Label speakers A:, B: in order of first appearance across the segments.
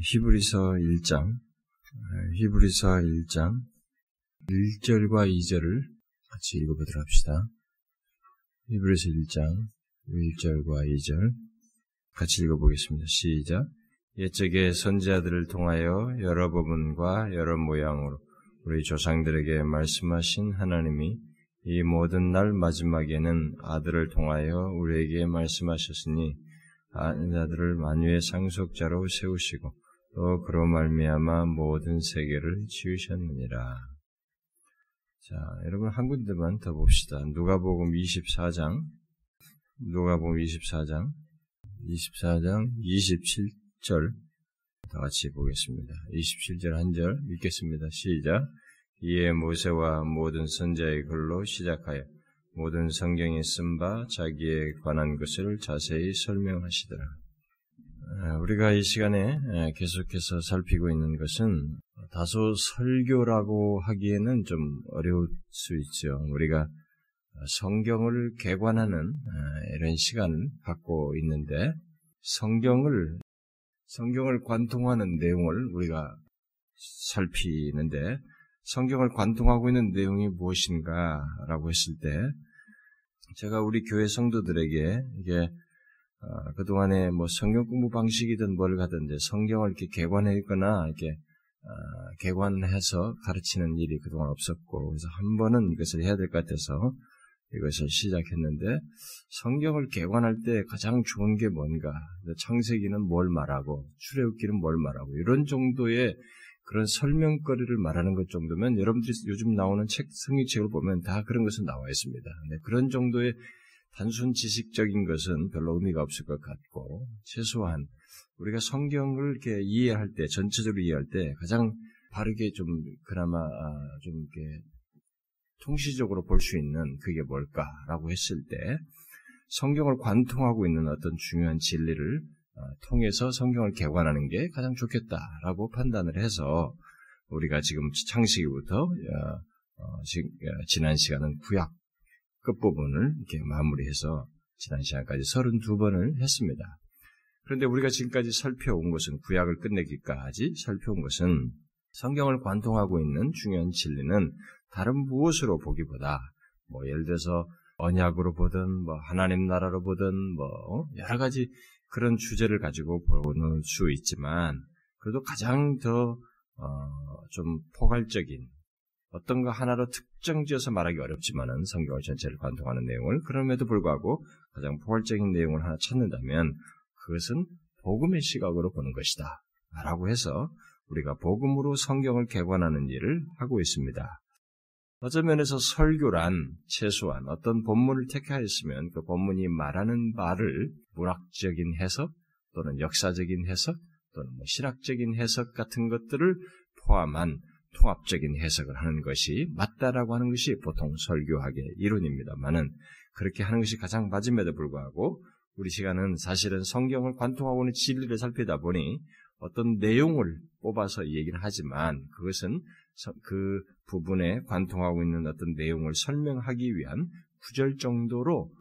A: 히브리서 1장, 히브리서 1장 1절과 2절을 같이 읽어보도록 합시다. 히브리서 1장 1절과 2절 같이 읽어보겠습니다. 시작. 옛적의 선지자들을 통하여 여러 부분과 여러 모양으로 우리 조상들에게 말씀하신 하나님이 이 모든 날 마지막에는 아들을 통하여 우리에게 말씀하셨으니 아들을 만유의 상속자로 세우시고 또 그로 말미암아 모든 세계를 지으셨느니라. 자, 여러분 한 군데만 더 봅시다. 누가복음 24장 누가복음 24장 24장 27절 다 같이 보겠습니다. 27절 한 절 읽겠습니다. 시작. 이에 모세와 모든 선자의 글로 시작하여 모든 성경에 쓴 바 자기에 관한 것을 자세히 설명하시더라. 우리가 이 시간에 계속해서 살피고 있는 것은 다소 설교라고 하기에는 좀 어려울 수 있죠. 우리가 성경을 개관하는 이런 시간을 갖고 있는데 성경을 성경을 관통하는 내용을 우리가 살피는데 성경을 관통하고 있는 내용이 무엇인가라고 했을 때 제가 우리 교회 성도들에게 이게 어, 그동안에 뭐 성경 공부 방식이든 뭘 가든지 성경을 이렇게 개관했거나 이렇게 어, 개관해서 가르치는 일이 그동안 없었고 그래서 한 번은 이것을 해야 될 것 같아서 이것을 시작했는데 성경을 개관할 때 가장 좋은 게 뭔가 창세기는 뭘 말하고 출애굽기는 뭘 말하고 이런 정도의 그런 설명거리를 말하는 것 정도면 여러분들이 요즘 나오는 책, 성경책을 보면 다 그런 것은 나와 있습니다. 네, 그런 정도의 단순 지식적인 것은 별로 의미가 없을 것 같고, 최소한 우리가 성경을 이렇게 이해할 때, 전체적으로 이해할 때 가장 바르게 좀, 그나마, 아, 좀 이렇게 통시적으로 볼 수 있는 그게 뭘까라고 했을 때, 성경을 관통하고 있는 어떤 중요한 진리를 어, 통해서 성경을 개관하는 게 가장 좋겠다라고 판단을 해서 우리가 지금 창세기부터 어, 어, 지난 시간은 구약 끝부분을 이렇게 마무리해서 지난 시간까지 32번을 했습니다. 그런데 우리가 지금까지 살펴온 것은 구약을 끝내기까지 살펴온 것은 성경을 관통하고 있는 중요한 진리는 다른 무엇으로 보기보다 뭐 예를 들어서 언약으로 보든 뭐 하나님 나라로 보든 뭐 여러 가지 그런 주제를 가지고 보는 수 있지만 그래도 가장 더좀 어, 포괄적인 어떤 거 하나로 특정지어서 말하기 어렵지만은 성경을 전체를 관통하는 내용을 그럼에도 불구하고 가장 포괄적인 내용을 하나 찾는다면 그것은 복음의 시각으로 보는 것이다. 라고 해서 우리가 복음으로 성경을 개관하는 일을 하고 있습니다. 어떤 면에서 설교란 최소한 어떤 본문을 택하였으면 그 본문이 말하는 바를 문학적인 해석 또는 역사적인 해석 또는 뭐 실학적인 해석 같은 것들을 포함한 통합적인 해석을 하는 것이 맞다라고 하는 것이 보통 설교학의 이론입니다만은 그렇게 하는 것이 가장 맞음에도 불구하고 우리 시간은 사실은 성경을 관통하고 있는 진리를 살피다 보니 어떤 내용을 뽑아서 얘기를 하지만 그것은 그 부분에 관통하고 있는 어떤 내용을 설명하기 위한 구절 정도로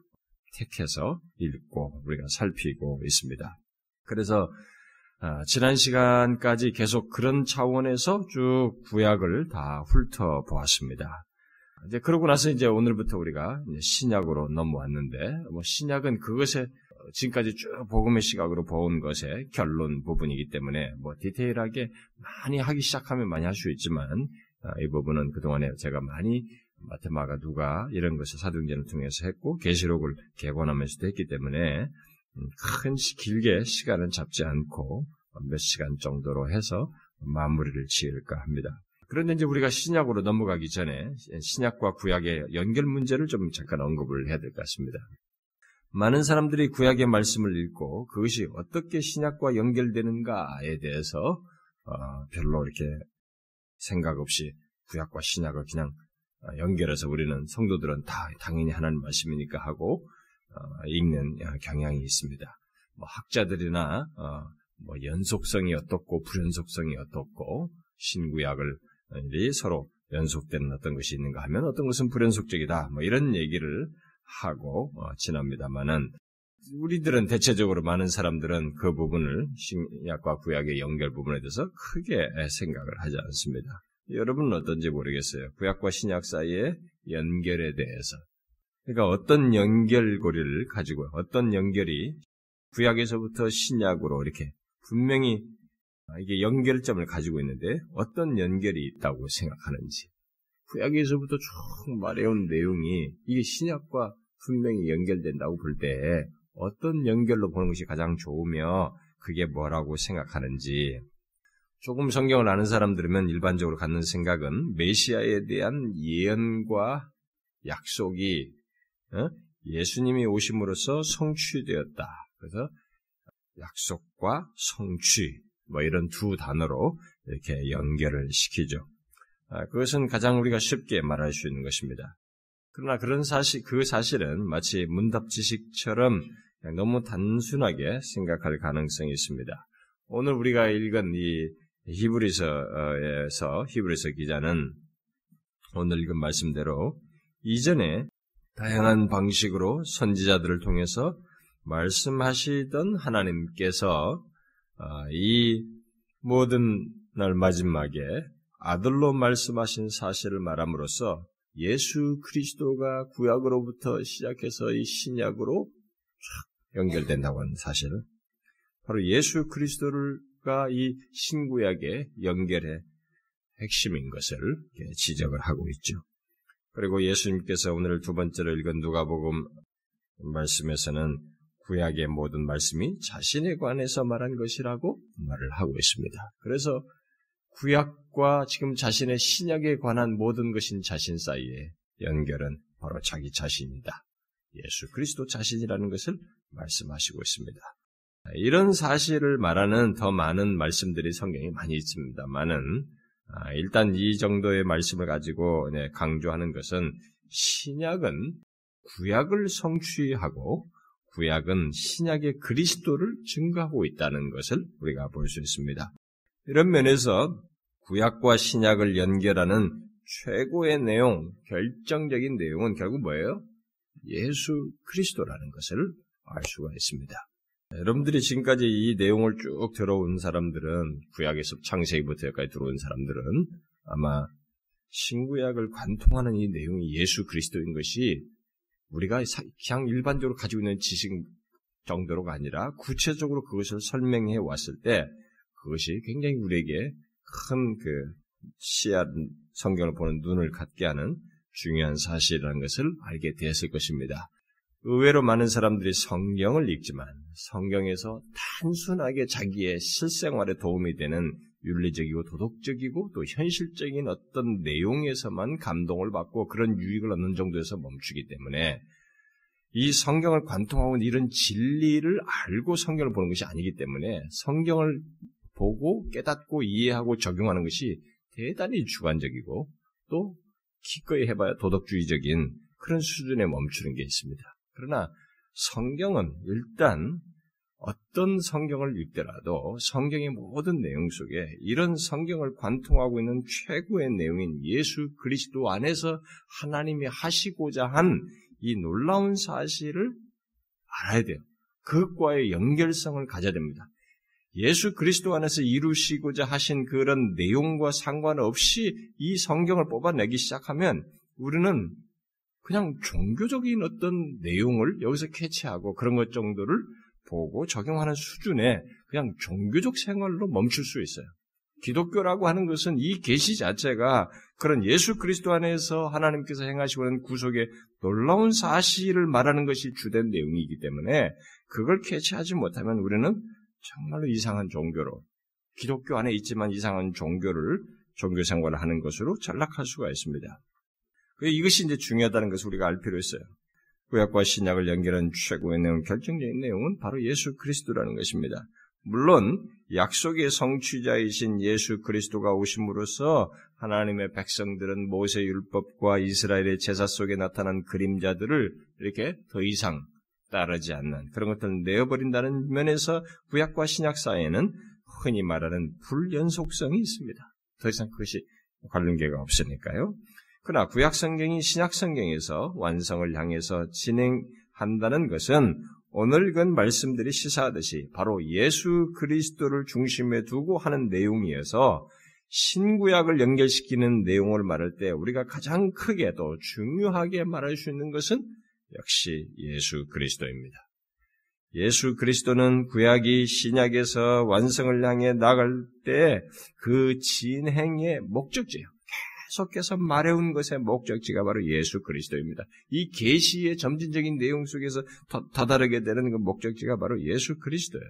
A: 택해서 읽고 우리가 살피고 있습니다. 그래서 아, 지난 시간까지 계속 그런 차원에서 쭉 구약을 다 훑어 보았습니다. 이제 그러고 나서 이제 오늘부터 우리가 신약으로 넘어왔는데 뭐 신약은 그것에 지금까지 쭉 복음의 시각으로 본 것의 결론 부분이기 때문에 뭐 디테일하게 많이 하기 시작하면 많이 할 수 있지만 아, 이 부분은 그동안에 제가 많이 마테마가 누가 이런 것을 사도행전을 통해서 했고 계시록을 개관하면서도 했기 때문에 음, 큰 길게 시간은 잡지 않고 몇 시간 정도로 해서 마무리를 지을까 합니다. 그런데 이제 우리가 신약으로 넘어가기 전에 신약과 구약의 연결 문제를 좀 잠깐 언급을 해야 될 것 같습니다. 많은 사람들이 구약의 말씀을 읽고 그것이 어떻게 신약과 연결되는가에 대해서 어, 별로 이렇게 생각 없이 구약과 신약을 그냥 어, 연결해서 우리는 성도들은 다 당연히 하나님 말씀이니까 하고 어, 읽는 경향이 있습니다. 뭐 학자들이나 뭐 연속성이 어떻고 불연속성이 어떻고 신구약을 서로 연속되는 어떤 것이 있는가 하면 어떤 것은 불연속적이다. 뭐 이런 얘기를 하고 어, 지납니다만은 우리들은 대체적으로 많은 사람들은 그 부분을 신약과 구약의 연결 부분에 대해서 크게 생각을 하지 않습니다. 여러분은 어떤지 모르겠어요. 구약과 신약 사이의 연결에 대해서. 그러니까 어떤 연결고리를 가지고 어떤 연결이 구약에서부터 신약으로 이렇게 분명히 이게 연결점을 가지고 있는데 어떤 연결이 있다고 생각하는지 구약에서부터 쭉 말해온 내용이 이게 신약과 분명히 연결된다고 볼 때 어떤 연결로 보는 것이 가장 좋으며 그게 뭐라고 생각하는지 조금 성경을 아는 사람들이면 일반적으로 갖는 생각은 메시아에 대한 예언과 약속이 어? 예수님이 오심으로써 성취되었다. 그래서 약속과 성취 뭐 이런 두 단어로 이렇게 연결을 시키죠. 아, 그것은 가장 우리가 쉽게 말할 수 있는 것입니다. 그러나 그런 사실, 그 사실은 마치 문답 지식처럼 너무 단순하게 생각할 가능성이 있습니다. 오늘 우리가 읽은 이 히브리서에서 히브리서 기자는 오늘 읽은 말씀대로 이전에 다양한 방식으로 선지자들을 통해서 말씀하시던 하나님께서 아, 이 모든 날 마지막에 아들로 말씀하신 사실을 말함으로써 예수 그리스도가 구약으로부터 시작해서 이 신약으로 연결된다고 하는 사실. 바로 예수 그리스도가 이 신구약의 연결의 핵심인 것을 지적을 하고 있죠. 그리고 예수님께서 오늘 두 번째로 읽은 누가복음 말씀에서는 구약의 모든 말씀이 자신에 관해서 말한 것이라고 말을 하고 있습니다. 그래서 구약과 지금 자신의 신약에 관한 모든 것인 자신 사이에 연결은 바로 자기 자신이다. 예수 그리스도 자신이라는 것을 말씀하시고 있습니다. 이런 사실을 말하는 더 많은 말씀들이 성경에 많이 있습니다만은 아, 일단 이 정도의 말씀을 가지고 네, 강조하는 것은 신약은 구약을 성취하고 구약은 신약의 그리스도를 증거하고 있다는 것을 우리가 볼 수 있습니다. 이런 면에서 구약과 신약을 연결하는 최고의 내용, 결정적인 내용은 결국 뭐예요? 예수 그리스도라는 것을 알 수가 있습니다. 여러분들이 지금까지 이 내용을 쭉 들어온 사람들은 구약에서 창세기부터 여기까지 들어온 사람들은 아마 신구약을 관통하는 이 내용이 예수 그리스도인 것이 우리가 그냥 일반적으로 가지고 있는 지식 정도로가 아니라 구체적으로 그것을 설명해 왔을 때 그것이 굉장히 우리에게 큰 그 시야 성경을 보는 눈을 갖게 하는 중요한 사실이라는 것을 알게 되었을 것입니다. 의외로 많은 사람들이 성경을 읽지만 성경에서 단순하게 자기의 실생활에 도움이 되는 윤리적이고 도덕적이고 또 현실적인 어떤 내용에서만 감동을 받고 그런 유익을 얻는 정도에서 멈추기 때문에 이 성경을 관통하고 이런 진리를 알고 성경을 보는 것이 아니기 때문에 성경을 보고 깨닫고 이해하고 적용하는 것이 대단히 주관적이고 또 기꺼이 해봐야 도덕주의적인 그런 수준에 멈추는 게 있습니다. 그러나 성경은 일단 어떤 성경을 읽더라도 성경의 모든 내용 속에 이런 성경을 관통하고 있는 최고의 내용인 예수 그리스도 안에서 하나님이 하시고자 한 이 놀라운 사실을 알아야 돼요. 그것과의 연결성을 가져야 됩니다. 예수 그리스도 안에서 이루시고자 하신 그런 내용과 상관없이 이 성경을 뽑아내기 시작하면 우리는 그냥 종교적인 어떤 내용을 여기서 캐치하고 그런 것 정도를 보고 적용하는 수준의 그냥 종교적 생활로 멈출 수 있어요. 기독교라고 하는 것은 이 계시 자체가 그런 예수 그리스도 안에서 하나님께서 행하시고 있는 구속의 놀라운 사실을 말하는 것이 주된 내용이기 때문에 그걸 캐치하지 못하면 우리는 정말로 이상한 종교로 기독교 안에 있지만 이상한 종교를 종교 생활을 하는 것으로 전락할 수가 있습니다. 이것이 이제 중요하다는 것을 우리가 알 필요 있어요. 구약과 신약을 연결한 최고의 내용, 결정적인 내용은 바로 예수 그리스도라는 것입니다. 물론 약속의 성취자이신 예수 그리스도가 오심으로써 하나님의 백성들은 모세 율법과 이스라엘의 제사 속에 나타난 그림자들을 이렇게 더 이상 따르지 않는 그런 것들을 내어버린다는 면에서 구약과 신약 사이에는 흔히 말하는 불연속성이 있습니다. 더 이상 그것이 관련계가 없으니까요. 그러나 구약 성경이 신약 성경에서 완성을 향해서 진행한다는 것은 오늘 읽은 말씀들이 시사하듯이 바로 예수 그리스도를 중심에 두고 하는 내용이어서 신구약을 연결시키는 내용을 말할 때 우리가 가장 크게 또 중요하게 말할 수 있는 것은 역시 예수 그리스도입니다. 예수 그리스도는 구약이 신약에서 완성을 향해 나갈 때 그 진행의 목적지예요. 계속해서 말해온 것의 목적지가 바로 예수 그리스도입니다. 이 계시의 점진적인 내용 속에서 다다르게 되는 그 목적지가 바로 예수 그리스도예요.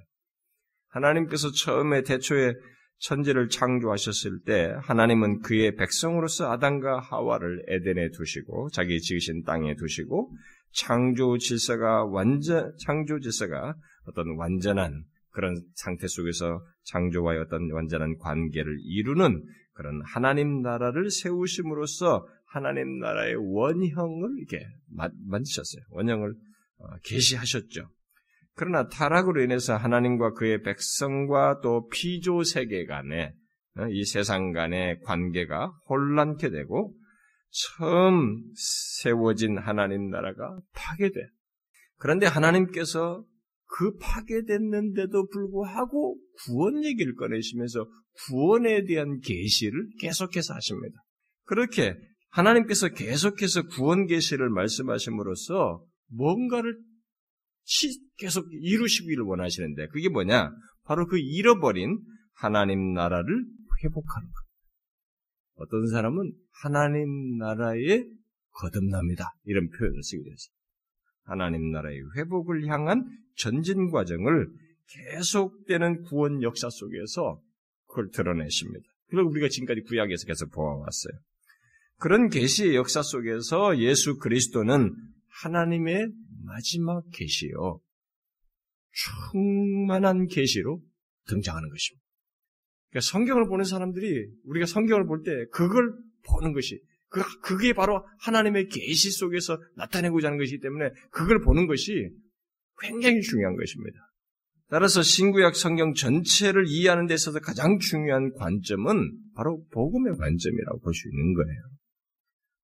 A: 하나님께서 처음에 대초에 천지를 창조하셨을 때 하나님은 그의 백성으로서 아담과 하와를 에덴에 두시고 자기 지으신 땅에 두시고 창조 질서가 완전 창조 질서가 어떤 완전한 그런 상태 속에서 창조와의 어떤 완전한 관계를 이루는 그런 하나님 나라를 세우심으로써 하나님 나라의 원형을 이렇게 만드셨어요. 원형을 어, 계시하셨죠. 그러나 타락으로 인해서 하나님과 그의 백성과 또 피조 세계 간의 어, 이 세상 간의 관계가 혼란케 되고 처음 세워진 하나님 나라가 파괴돼. 그런데 하나님께서 그 파괴됐는데도 불구하고 구원 얘기를 꺼내시면서 구원에 대한 계시를 계속해서 하십니다. 그렇게 하나님께서 계속해서 구원 계시를 말씀하심으로써 뭔가를 계속 이루시기를 원하시는데 그게 뭐냐? 바로 그 잃어버린 하나님 나라를 회복하는 것. 어떤 사람은 하나님 나라의 거듭납니다. 이런 표현을 쓰게 됐어요. 하나님 나라의 회복을 향한 전진 과정을 계속되는 구원 역사 속에서 그걸 드러내십니다. 그걸 우리가 지금까지 구약에서 계속 보아왔어요. 그런 계시의 역사 속에서 예수 그리스도는 하나님의 마지막 계시요. 충만한 계시로 등장하는 것입니다. 그러니까 성경을 보는 사람들이 우리가 성경을 볼 때 그걸 보는 것이 그, 그게 바로 하나님의 계시 속에서 나타내고자 하는 것이기 때문에 그걸 보는 것이 굉장히 중요한 것입니다. 따라서 신구약 성경 전체를 이해하는 데 있어서 가장 중요한 관점은 바로 복음의 관점이라고 볼 수 있는 거예요.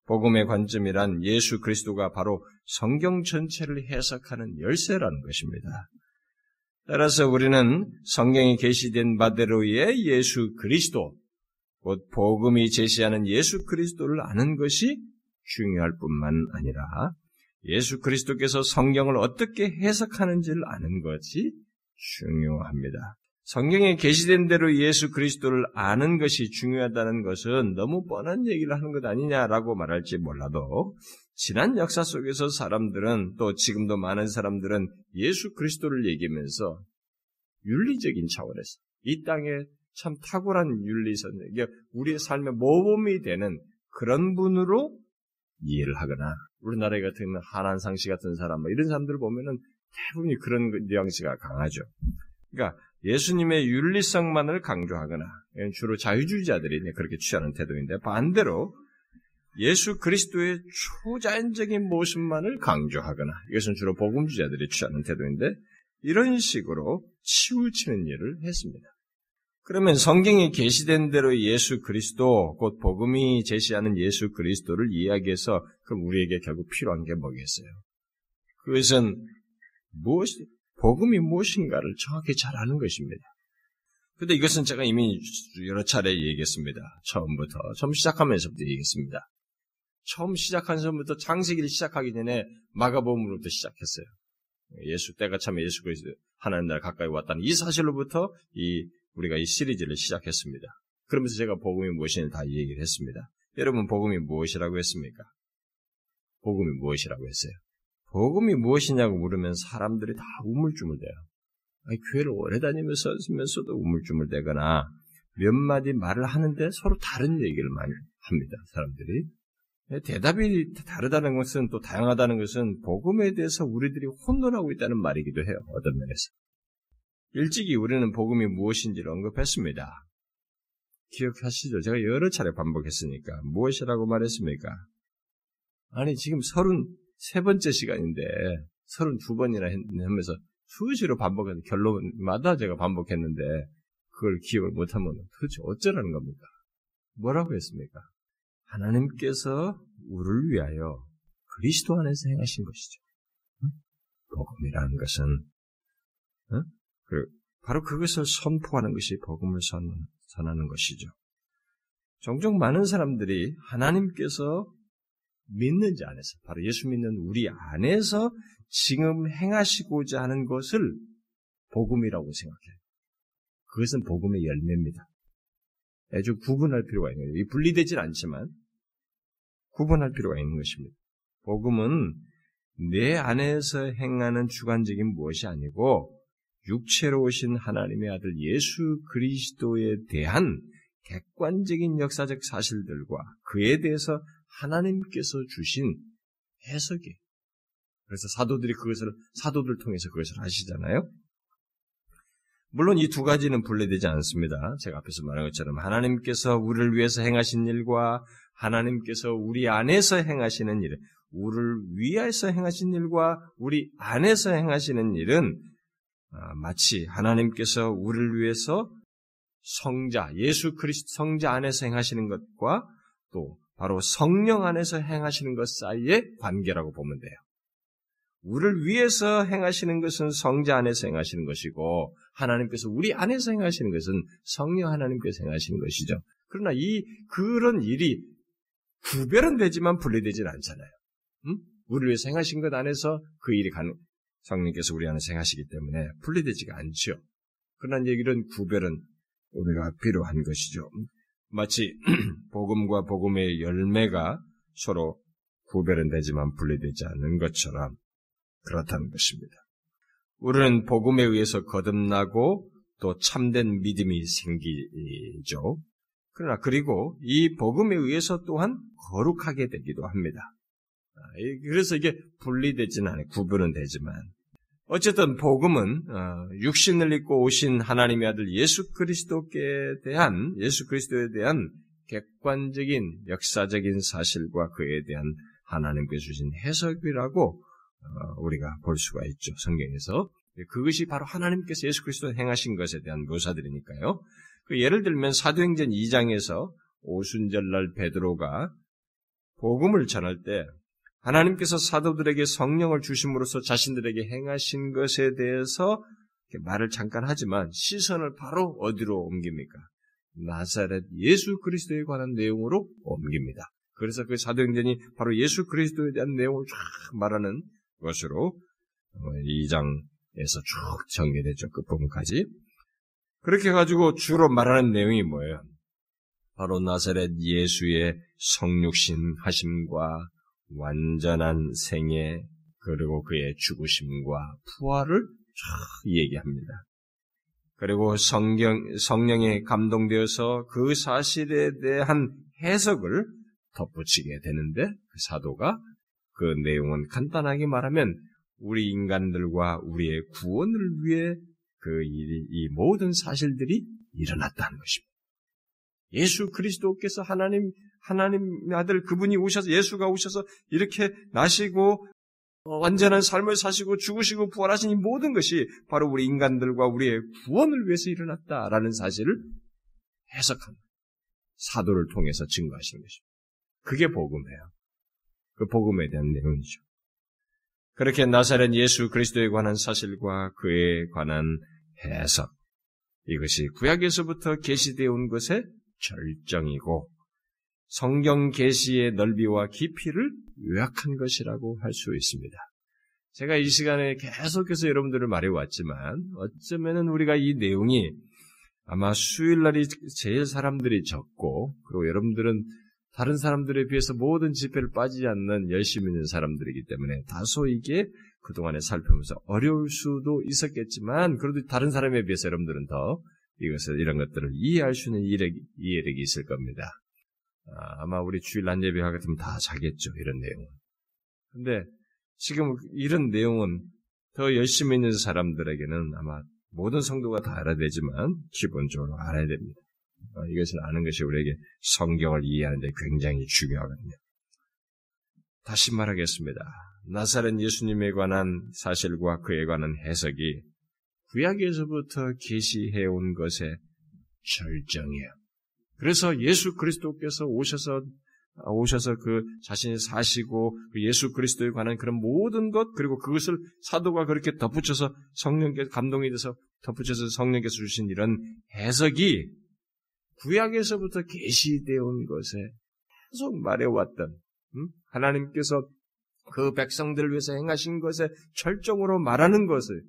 A: 복음의 관점이란 예수 그리스도가 바로 성경 전체를 해석하는 열쇠라는 것입니다. 따라서 우리는 성경에 게시된 바대로의 예수 그리스도, 곧 복음이 제시하는 예수 그리스도를 아는 것이 중요할 뿐만 아니라 예수 그리스도께서 성경을 어떻게 해석하는지를 아는 것이 중요합니다. 성경에 게시된 대로 예수 그리스도를 아는 것이 중요하다는 것은 너무 뻔한 얘기를 하는 것 아니냐라고 말할지 몰라도 지난 역사 속에서 사람들은 또 지금도 많은 사람들은 예수 그리스도를 얘기하면서 윤리적인 차원에서 이 땅에 참 탁월한 윤리선, 이게 우리의 삶의 모범이 되는 그런 분으로 이해를 하거나 우리나라 같은 한한상시 같은 사람, 뭐 이런 사람들을 보면은 대부분이 그런 그 뉘앙스가 강하죠. 그러니까 예수님의 윤리성만을 강조하거나 주로 자유주의자들이 그렇게 취하는 태도인데 반대로 예수 그리스도의 초자연적인 모습만을 강조하거나 이것은 주로 복음주의자들이 취하는 태도인데 이런 식으로 치우치는 일을 했습니다. 그러면 성경에 게시된 대로 예수 그리스도, 곧 복음이 제시하는 예수 그리스도를 이야기해서 그럼 우리에게 결국 필요한 게 뭐겠어요? 그것은 무엇, 복음이 무엇인가를 정확히 잘 아는 것입니다. 근데 이것은 제가 이미 여러 차례 얘기했습니다. 처음부터. 처음 시작하면서부터 얘기했습니다. 처음 시작한 전부터 장세기를 시작하기 전에 마가복음으로부터 시작했어요. 예수 때가 참 예수 그리스도 하나님 나라 가까이 왔다는 이 사실로부터 이 우리가 이 시리즈를 시작했습니다. 그러면서 제가 복음이 무엇인지 다 얘기를 했습니다. 여러분 복음이 무엇이라고 했습니까? 복음이 무엇이라고 했어요? 복음이 무엇이냐고 물으면 사람들이 다 우물쭈물대요. 아니, 교회를 오래 다니면서 면서도 우물쭈물대거나 몇 마디 말을 하는데 서로 다른 얘기를 많이 합니다. 사람들이. 대답이 다르다는 것은 또 다양하다는 것은 복음에 대해서 우리들이 혼돈하고 있다는 말이기도 해요. 어떤 면에서. 일찍이 우리는 복음이 무엇인지를 언급했습니다. 기억하시죠? 제가 여러 차례 반복했으니까 무엇이라고 말했습니까? 아니 지금 서른 세 번째 시간인데 서른 두 번이나 하면서 수시로 반복해서 결론마다 제가 반복했는데 그걸 기억을 못하면 도대체 어쩌라는 겁니까? 뭐라고 했습니까? 하나님께서 우리를 위하여 그리스도 안에서 행하신 것이죠. 복음이라는 것은 어? 그 바로 그것을 선포하는 것이 복음을 선, 선하는 것이죠. 종종 많은 사람들이 하나님께서 믿는 자 안에서, 바로 예수 믿는 우리 안에서 지금 행하시고자 하는 것을 복음이라고 생각해요. 그것은 복음의 열매입니다. 아주 구분할 필요가 있는 거예요. 분리되진 않지만 구분할 필요가 있는 것입니다. 복음은 내 안에서 행하는 주관적인 무엇이 아니고 육체로 오신 하나님의 아들 예수 그리스도에 대한 객관적인 역사적 사실들과 그에 대해서 하나님께서 주신 해석이 그래서 사도들이 그것을 사도들 통해서 그것을 하시잖아요. 물론 이 두 가지는 분리되지 않습니다. 제가 앞에서 말한 것처럼 하나님께서 우리를 위해서 행하신 일과 하나님께서 우리 안에서 행하시는 일, 우리를 위해서 행하신 일과 우리 안에서 행하시는 일은 아, 마치 하나님께서 우리를 위해서 성자, 예수 그리스도 성자 안에서 행하시는 것과 또 바로 성령 안에서 행하시는 것 사이의 관계라고 보면 돼요. 우리를 위해서 행하시는 것은 성자 안에서 행하시는 것이고 하나님께서 우리 안에서 행하시는 것은 성령 하나님께서 행하시는 것이죠. 그러나 이 그런 일이 구별은 되지만 분리되질 않잖아요. 음? 우리를 위해서 행하신 것 안에서 그 일이 가능, 성령께서 우리 안에서 행하시기 때문에 분리되지가 않죠. 그러나 이런 구별은 우리가 필요한 것이죠. 마치 복음과 복음의 열매가 서로 구별은 되지만 분리되지 않는 것처럼 그렇다는 것입니다. 우리는 복음에 의해서 거듭나고 또 참된 믿음이 생기죠. 그러나 그리고 이 복음에 의해서 또한 거룩하게 되기도 합니다. 아, 그래서 이게 분리되지는 않아요. 구분은 되지만. 어쨌든 복음은 어, 육신을 입고 오신 하나님의 아들 예수 그리스도께 대한 예수 그리스도에 대한 객관적인 역사적인 사실과 그에 대한 하나님께 주신 해석이라고 어, 우리가 볼 수가 있죠. 성경에서 그것이 바로 하나님께서 예수 그리스도 행하신 것에 대한 묘사들이니까요. 그 예를 들면 사도행전 2장에서 오순절날 베드로가 복음을 전할 때 하나님께서 사도들에게 성령을 주심으로써 자신들에게 행하신 것에 대해서 말을 잠깐 하지만 시선을 바로 어디로 옮깁니까? 나사렛 예수 그리스도에 관한 내용으로 옮깁니다. 그래서 그 사도행전이 바로 예수 그리스도에 대한 내용을 쫙 말하는 것으로 2장에서 쭉 전개되죠. 끝부분까지. 그렇게 해가지고 주로 말하는 내용이 뭐예요? 바로 나사렛 예수의 성육신 하심과 완전한 생애 그리고 그의 죽으심과 부활을 쫙 얘기합니다. 그리고 성경 성령에 감동되어서 그 사실에 대한 해석을 덧붙이게 되는데 그 사도가 그 내용은 간단하게 말하면 우리 인간들과 우리의 구원을 위해 그 일이 이 모든 사실들이 일어났다는 것입니다. 예수 그리스도께서 하나님 하나님 아들 그분이 오셔서 예수가 오셔서 이렇게 나시고 완전한 삶을 사시고 죽으시고 부활하신 이 모든 것이 바로 우리 인간들과 우리의 구원을 위해서 일어났다라는 사실을 해석합니다. 사도를 통해서 증거하시는 것입니다. 그게 복음이에요. 그 복음에 대한 내용이죠. 그렇게 나사렛 예수 그리스도에 관한 사실과 그에 관한 해석 이것이 구약에서부터 계시되어 온 것의 절정이고 성경 계시의 넓이와 깊이를 요약한 것이라고 할 수 있습니다. 제가 이 시간에 계속해서 여러분들을 말해왔지만 어쩌면은 우리가 이 내용이 아마 수요일 날이 제일 사람들이 적고 그리고 여러분들은 다른 사람들에 비해서 모든 집회를 빠지지 않는 열심히 있는 사람들이기 때문에 다소 이게 그동안에 살펴보면서 어려울 수도 있었겠지만 그래도 다른 사람에 비해서 여러분들은 더 이것을 이런 것들을 이해할 수 있는 이해력이 있을 겁니다. 아, 마 우리 주일 난 예배 같으면 다 자겠죠 이런 내용은. 근데 지금 이런 내용은 더 열심히 있는 사람들에게는 아마 모든 성도가 다 알아야 되지만 기본적으로 알아야 됩니다. 어, 이것을 아는 것이 우리에게 성경을 이해하는데 굉장히 중요하거든요. 다시 말하겠습니다. 나사렛 예수님에 관한 사실과 그에 관한 해석이 구약에서부터 계시해 온 것의 절정이에요. 그래서 예수 그리스도께서 오셔서 오셔서 그 자신이 사시고 그 예수 그리스도에 관한 그런 모든 것 그리고 그것을 사도가 그렇게 덧붙여서 성령께 감동이 돼서 덧붙여서 성령께서 주신 이런 해석이 구약에서부터 계시되어 온 것에 계속 말해왔던 음? 하나님께서 그 백성들을 위해서 행하신 것에 절정으로 말하는 것을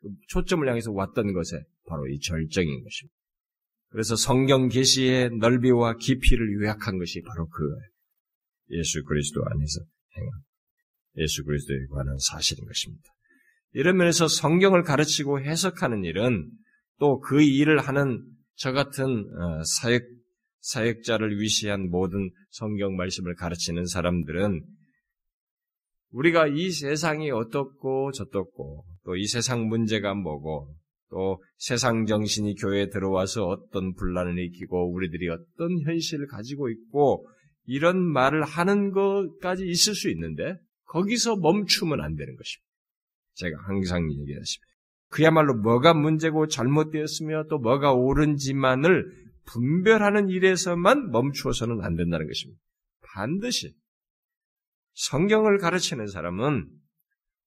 A: 그 초점을 향해서 왔던 것에 바로 이 절정인 것입니다. 그래서 성경 계시의 넓이와 깊이를 요약한 것이 바로 그 예수 그리스도 안에서 행한 예수 그리스도에 관한 사실인 것입니다. 이런 면에서 성경을 가르치고 해석하는 일은 또 그 일을 하는 저 같은 어, 사역 사역자를 위시한 모든 성경 말씀을 가르치는 사람들은 우리가 이 세상이 어떻고 저떻고 또 이 세상 문제가 뭐고 또 세상 정신이 교회에 들어와서 어떤 분란을 일으키고 우리들이 어떤 현실을 가지고 있고 이런 말을 하는 것까지 있을 수 있는데 거기서 멈추면 안 되는 것입니다. 제가 항상 얘기하십니다. 그야말로 뭐가 문제고 잘못되었으며 또 뭐가 옳은지만을 분별하는 일에서만 멈추어서는 안 된다는 것입니다. 반드시 성경을 가르치는 사람은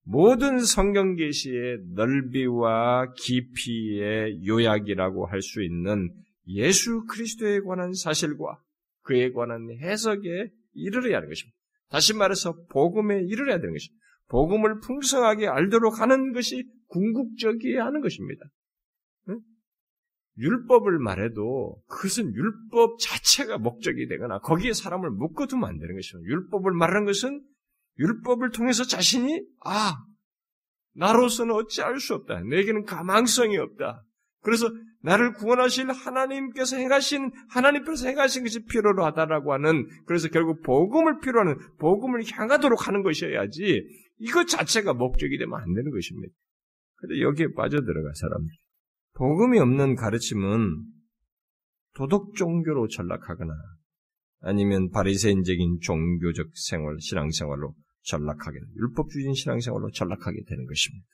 A: 모든 성경 계시의 넓이와 깊이의 요약이라고 할 수 있는 예수 그리스도에 관한 사실과 그에 관한 해석에 이르러야 하는 것입니다. 다시 말해서 복음에 이르러야 되는 것입니다. 복음을 풍성하게 알도록 하는 것이 궁극적이어야 하는 것입니다. 율법을 말해도 그것은 율법 자체가 목적이 되거나 거기에 사람을 묶어두면 안 되는 것이죠. 율법을 말하는 것은 율법을 통해서 자신이 아 나로서는 어찌할 수 없다. 내게는 가망성이 없다. 그래서 나를 구원하실 하나님께서 행하신 하나님께서 행하신 것이 필요로 하다라고 하는 그래서 결국 복음을 필요하는 복음을 향하도록 하는 것이어야지 이것 자체가 목적이 되면 안 되는 것입니다. 근데 여기에 빠져들어가 사람들. 복음이 없는 가르침은 도덕 종교로 전락하거나 아니면 바리새인적인 종교적 생활, 신앙생활로 전락하게, 율법주의인 신앙생활로 전락하게 되는 것입니다.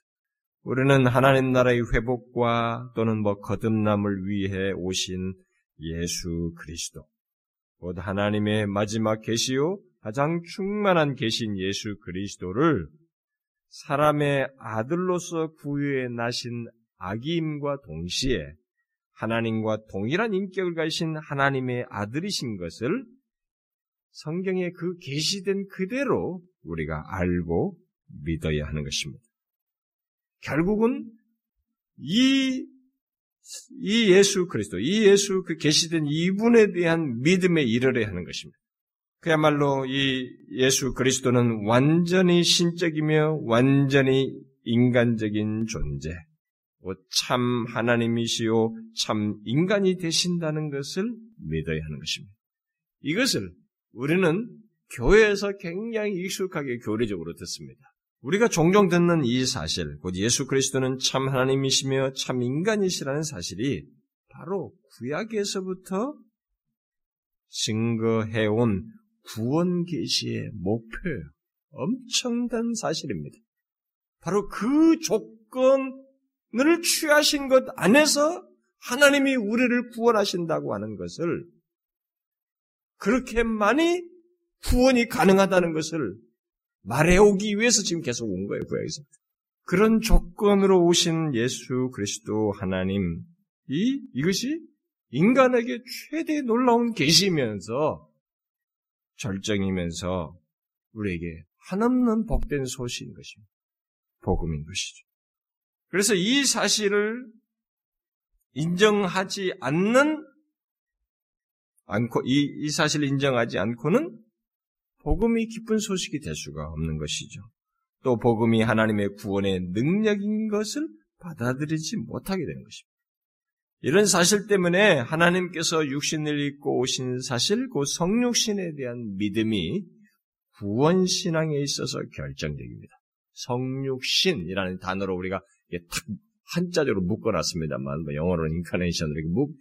A: 우리는 하나님 나라의 회복과 또는 뭐 거듭남을 위해 오신 예수 그리스도, 곧 하나님의 마지막 계시요 가장 충만한 계신 예수 그리스도를 사람의 아들로서 구유에 나신 아기임과 동시에 하나님과 동일한 인격을 가진 하나님의 아들이신 것을 성경에 그 계시된 그대로 우리가 알고 믿어야 하는 것입니다. 결국은 이, 이 예수 그리스도, 이 예수 그 계시된 이분에 대한 믿음에 이르러야 하는 것입니다. 그야말로 이 예수 그리스도는 완전히 신적이며 완전히 인간적인 존재, 참 하나님이시요 참 인간이 되신다는 것을 믿어야 하는 것입니다. 이것을 우리는 교회에서 굉장히 익숙하게 교리적으로 듣습니다. 우리가 종종 듣는 이 사실, 곧 예수 그리스도는 참 하나님이시며 참 인간이시라는 사실이 바로 구약에서부터 증거해온 구원 계시의 목표예요. 엄청난 사실입니다. 바로 그 조건을 취하신 것 안에서 하나님이 우리를 구원하신다고 하는 것을 그렇게 많이 구원이 가능하다는 것을 말해오기 위해서 지금 계속 온 거예요, 구약에서. 그런 조건으로 오신 예수 그리스도 하나님, 이, 이것이 인간에게 최대 놀라운 계시면서 절정이면서 우리에게 한없는 복된 소식인 것입니다. 복음인 것이죠. 그래서 이 사실을 인정하지 않는 않고 이, 이 사실을 인정하지 않고는 복음이 기쁜 소식이 될 수가 없는 것이죠. 또 복음이 하나님의 구원의 능력인 것을 받아들이지 못하게 되는 것입니다. 이런 사실 때문에 하나님께서 육신을 입고 오신 사실, 그 성육신에 대한 믿음이 구원신앙에 있어서 결정적입니다. 성육신이라는 단어로 우리가 탁 한자적으로 묶어놨습니다만, 뭐 영어로는 인카네이션으로 이렇게 묶,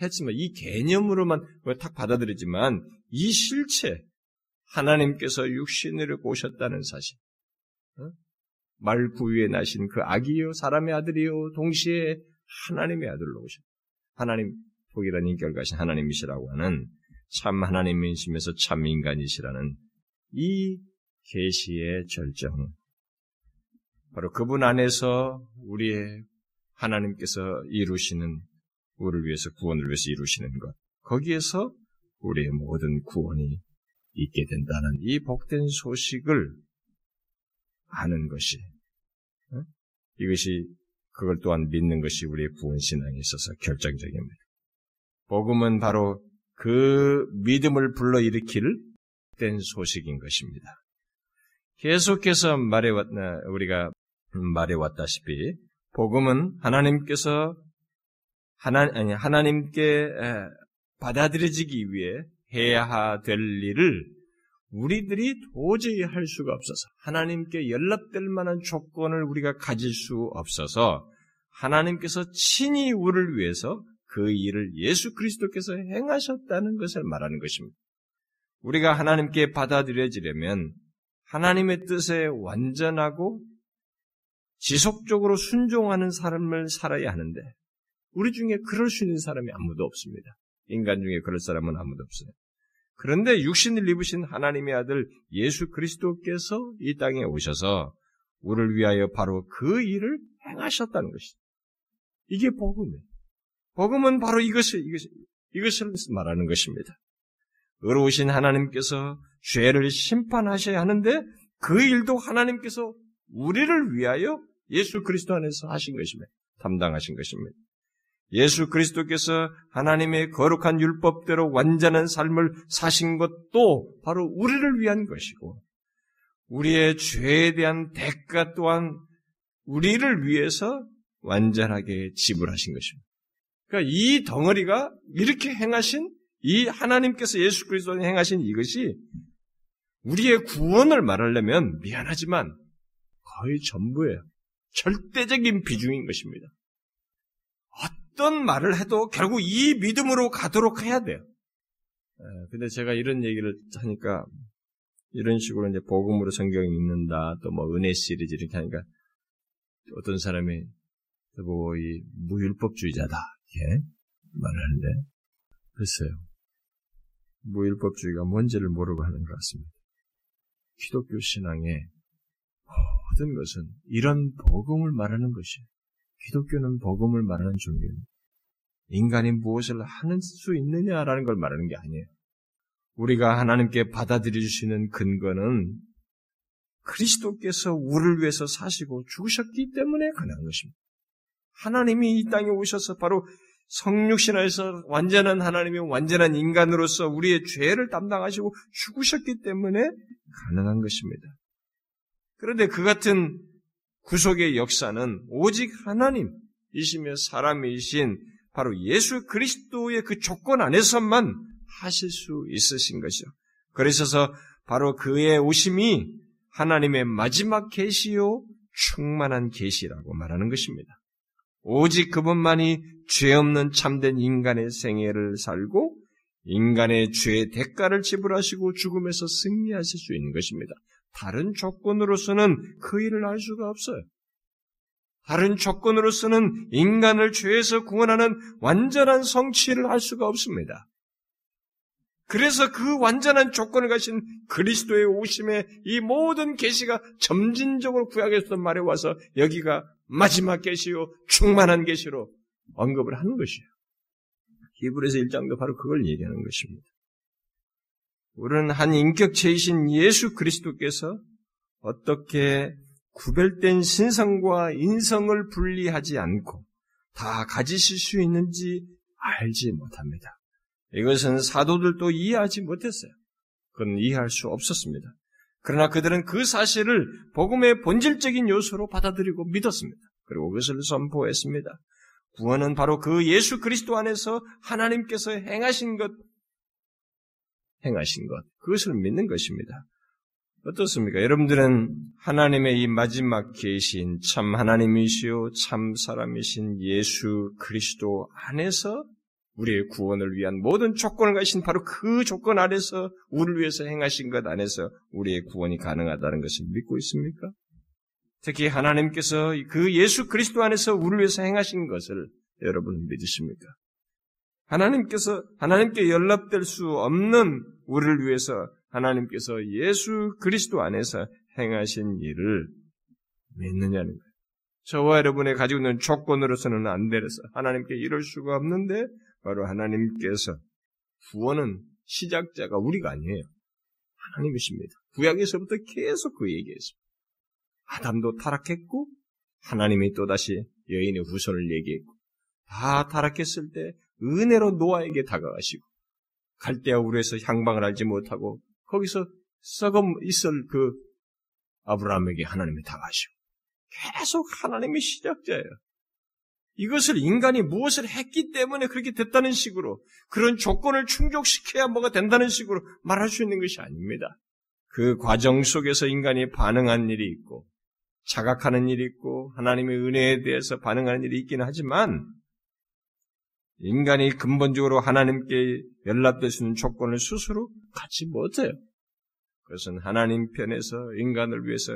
A: 했지만 이 개념으로만 탁 받아들이지만 이 실체, 하나님께서 육신을 오셨다는 사실, 어? 말구위에 나신 그 아기요, 사람의 아들이요, 동시에 하나님의 아들로 오셨. 하나님, 독일한 인격을 가신 하나님이시라고 하는 참 하나님이시면서 참 인간이시라는 이 계시의 절정. 바로 그분 안에서 우리의 하나님께서 이루시는 우리를 위해서 구원을 위해서 이루시는 것. 거기에서 우리의 모든 구원이 있게 된다는 이 복된 소식을 아는 것이 이것이 그걸 또한 믿는 것이 우리의 구원 신앙에 있어서 결정적입니다. 복음은 바로 그 믿음을 불러일으킬 된 소식인 것입니다. 계속해서 말해왔 우리가 말해왔다시피 복음은 하나님께서 하나 아니 하나님께 받아들여지기 위해 해야 될 일을 우리들이 도저히 할 수가 없어서 하나님께 연락될 만한 조건을 우리가 가질 수 없어서 하나님께서 친히 우리를 위해서 그 일을 예수 그리스도께서 행하셨다는 것을 말하는 것입니다. 우리가 하나님께 받아들여지려면 하나님의 뜻에 완전하고 지속적으로 순종하는 삶을 살아야 하는데 우리 중에 그럴 수 있는 사람이 아무도 없습니다. 인간 중에 그럴 사람은 아무도 없어요. 그런데 육신을 입으신 하나님의 아들 예수 그리스도께서 이 땅에 오셔서 우리를 위하여 바로 그 일을 행하셨다는 것이죠. 이게 복음이에요. 복음은 바로 이것을, 이것을, 이것을 말하는 것입니다. 의로우신 하나님께서 죄를 심판하셔야 하는데 그 일도 하나님께서 우리를 위하여 예수 그리스도 안에서 하신 것입니다. 담당하신 것입니다. 예수 그리스도께서 하나님의 거룩한 율법대로 완전한 삶을 사신 것도 바로 우리를 위한 것이고, 우리의 죄에 대한 대가 또한 우리를 위해서 완전하게 지불하신 것입니다. 그러니까 이 덩어리가 이렇게 행하신 이 하나님께서 예수 그리스도에 행하신 이것이 우리의 구원을 말하려면 미안하지만 거의 전부예요. 절대적인 비중인 것입니다. 어떤 말을 해도 결국 이 믿음으로 가도록 해야 돼요. 근데 제가 이런 얘기를 하니까 이런 식으로 이제 복음으로 성경 읽는다, 또 뭐 은혜 시리즈 이렇게 하니까 어떤 사람이 뭐이 무율법주의자다 이렇게 말을 하는데 글쎄요. 무율법주의가 뭔지를 모르고 하는 것 같습니다. 기독교 신앙의 모든 것은 이런 복음을 말하는 것이에요. 기독교는 복음을 말하는 종교입니다. 인간이 무엇을 하는 수 있느냐라는 걸 말하는 게 아니에요. 우리가 하나님께 받아들여 주시는 근거는 그리스도께서 우리를 위해서 사시고 죽으셨기 때문에 가능한 것입니다. 하나님이 이 땅에 오셔서 바로 성육신에서 완전한 하나님이 완전한 인간으로서 우리의 죄를 담당하시고 죽으셨기 때문에 가능한 것입니다. 그런데 그 같은 구속의 역사는 오직 하나님이시며 사람이신 바로 예수 그리스도의 그 조건 안에서만 하실 수 있으신 것이죠. 그러셔서 바로 그의 오심이 하나님의 마지막 계시요 충만한 계시라고 말하는 것입니다. 오직 그분만이 죄 없는 참된 인간의 생애를 살고 인간의 죄의 대가를 지불하시고 죽음에서 승리하실 수 있는 것입니다. 다른 조건으로서는 그 일을 할 수가 없어요. 다른 조건으로서는 인간을 죄에서 구원하는 완전한 성취를 할 수가 없습니다. 그래서 그 완전한 조건을 가신 그리스도의 오심에 이 모든 계시가 점진적으로 구약에서 말해 와서 여기가 마지막 계시요 충만한 계시로 언급을 하는 것이에요. 히브리서 1장도 바로 그걸 얘기하는 것입니다. 우리는 한 인격체이신 예수 그리스도께서 어떻게 구별된 신성과 인성을 분리하지 않고 다 가지실 수 있는지 알지 못합니다. 이것은 사도들도 이해하지 못했어요. 그건 이해할 수 없었습니다. 그러나 그들은 그 사실을 복음의 본질적인 요소로 받아들이고 믿었습니다. 그리고 그것을 선포했습니다. 구원은 바로 그 예수 그리스도 안에서 하나님께서 행하신 것, 행하신 것, 그것을 믿는 것입니다. 어떻습니까? 여러분들은 하나님의 이 마지막 계신 참 하나님이시요 참 사람이신 예수 그리스도 안에서 우리의 구원을 위한 모든 조건을 가신 바로 그 조건 안에서 우리를 위해서 행하신 것 안에서 우리의 구원이 가능하다는 것을 믿고 있습니까? 특히 하나님께서 그 예수 그리스도 안에서 우리를 위해서 행하신 것을 여러분 믿으십니까?
B: 하나님께서 하나님께 연락될 수 없는 우리를 위해서 하나님께서 예수 그리스도 안에서 행하신 일을 믿느냐는 거예요. 저와 여러분의 가지고 있는 조건으로서는 안 되서 하나님께 이럴 수가 없는데 바로 하나님께서 구원은 시작자가 우리가 아니에요. 하나님이십니다. 구약에서부터 계속 그 얘기했습니다. 아담도 타락했고 하나님이 또다시 여인의 후손을 얘기했고 다 타락했을 때 은혜로 노아에게 다가가시고 갈대아 우르에서 향방을 알지 못하고 거기서 썩어 있을 그 아브라함에게 하나님이 다가가시고 계속 하나님이 시작자예요. 이것을 인간이 무엇을 했기 때문에 그렇게 됐다는 식으로 그런 조건을 충족시켜야 뭐가 된다는 식으로 말할 수 있는 것이 아닙니다. 그 과정 속에서 인간이 반응한 일이 있고 자각하는 일이 있고 하나님의 은혜에 대해서 반응하는 일이 있기는 하지만 인간이 근본적으로 하나님께 연락될 수 있는 조건을 스스로 갖지 못해요. 그것은 하나님 편에서 인간을 위해서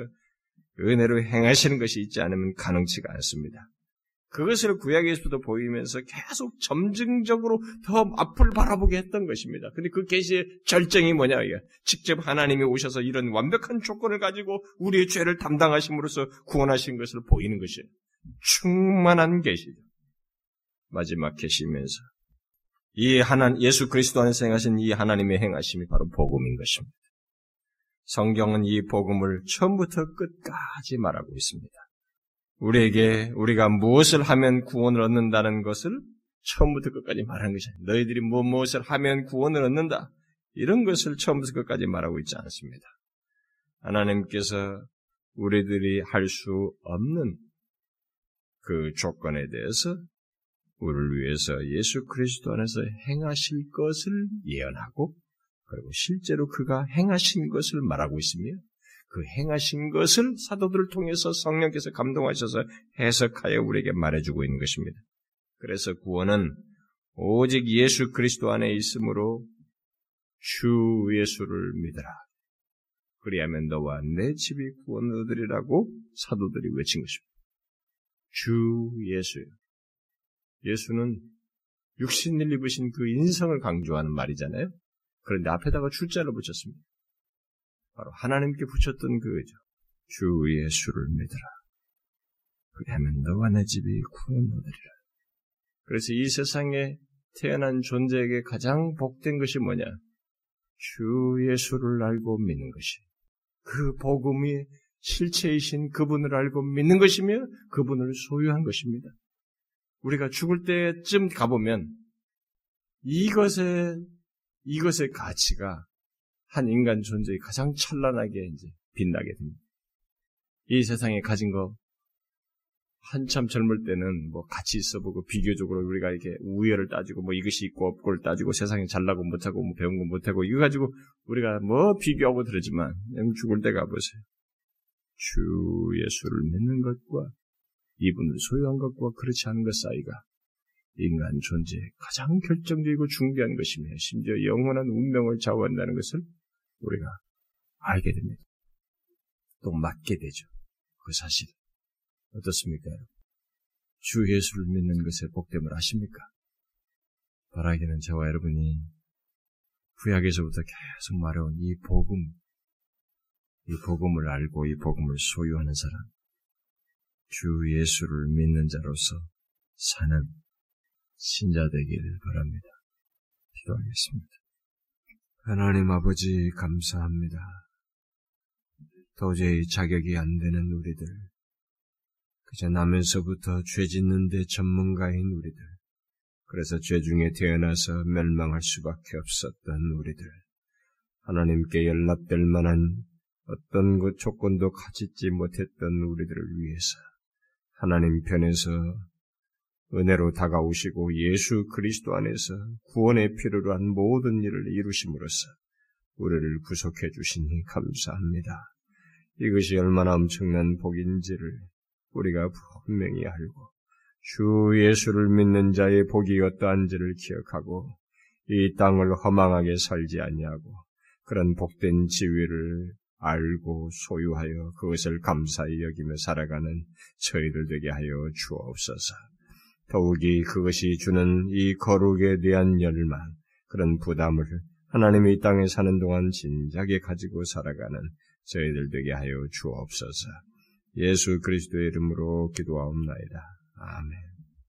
B: 은혜로 행하시는 것이 있지 않으면 가능치가 않습니다. 그것을 구약에서도 보이면서 계속 점증적으로 더 앞을 바라보게 했던 것입니다. 근데 그 계시의 절정이 뭐냐. 직접 하나님이 오셔서 이런 완벽한 조건을 가지고 우리의 죄를 담당하심으로써 구원하신 것을 보이는 것이에요. 충만한 계시죠. 마지막 계시면서. 이 하나, 예수 그리스도 안에서 행하신 이 하나님의 행하심이 바로 복음인 것입니다. 성경은 이 복음을 처음부터 끝까지 말하고 있습니다. 우리에게 우리가 무엇을 하면 구원을 얻는다는 것을 처음부터 끝까지 말하는 것이 아니에요. 너희들이 뭐 무엇을 하면 구원을 얻는다. 이런 것을 처음부터 끝까지 말하고 있지 않습니다. 하나님께서 우리들이 할 수 없는 그 조건에 대해서 우리를 위해서 예수 그리스도 안에서 행하실 것을 예언하고 그리고 실제로 그가 행하신 것을 말하고 있으며 그 행하신 것을 사도들을 통해서 성령께서 감동하셔서 해석하여 우리에게 말해주고 있는 것입니다. 그래서 구원은 오직 예수 그리스도 안에 있으므로 주 예수를 믿어라. 그리하면 너와 내 집이 구원 얻으리라고 사도들이 외친 것입니다. 주 예수요. 예수는 육신을 입으신 그 인성을 강조하는 말이잖아요. 그런데 앞에다가 출자를 붙였습니다. 바로 하나님께 붙였던 그거죠. 주 예수를 믿어라. 그리하면 너와 내 집이 구원 얻으리라. 그래서 이 세상에 태어난 존재에게 가장 복된 것이 뭐냐? 주 예수를 알고 믿는 것이. 그 복음이 실체이신 그분을 알고 믿는 것이며 그분을 소유한 것입니다. 우리가 죽을 때쯤 가보면 이것의 이것의 가치가 한 인간 존재의 가장 찬란하게 이제 빛나게 됩니다. 이 세상에 가진 거 한참 젊을 때는 뭐 같이 있어 보고 비교적으로 우리가 이렇게 우열을 따지고 뭐 이것이 있고 없고를 따지고 세상에 잘나고 못하고 뭐 배운 거 못하고 이거 가지고 우리가 뭐 비교하고 그러지만 죽을 때 가보세요. 주 예수를 믿는 것과 이분을 소유한 것과 그렇지 않은 것 사이가 인간 존재의 가장 결정적이고 중요한 것이며 심지어 영원한 운명을 좌우한다는 것을 우리가 알게 됩니다. 또 맞게 되죠. 그 사실. 어떻습니까? 주 예수를 믿는 것에 복됨을 아십니까? 바라기는 저와 여러분이 구약에서부터 계속 말해온 이 복음, 이 복음을 알고 이 복음을 소유하는 사람, 주 예수를 믿는 자로서 사는 신자 되기를 바랍니다. 기도하겠습니다. 하나님 아버지 감사합니다. 도저히 자격이 안 되는 우리들, 그저 나면서부터 죄 짓는 데 전문가인 우리들, 그래서 죄 중에 태어나서 멸망할 수밖에 없었던 우리들, 하나님께 연락될 만한 어떤 그 조건도 가지지 못했던 우리들을 위해서 하나님 편에서 은혜로 다가오시고 예수 그리스도 안에서 구원의 필요로 한 모든 일을 이루심으로써 우리를 구속해 주시니 감사합니다. 이것이 얼마나 엄청난 복인지를 우리가 분명히 알고 주 예수를 믿는 자의 복이 어떠한지를 기억하고 이 땅을 허망하게 살지 아니하고 그런 복된 지위를 알고 소유하여 그것을 감사히 여기며 살아가는 저희들 되게 하여 주옵소서. 더욱이 그것이 주는 이 거룩에 대한 열망, 그런 부담을 하나님이 이 땅에 사는 동안 진작에 가지고 살아가는 저희들 되게 하여 주옵소서. 예수 그리스도의 이름으로 기도하옵나이다. 아멘.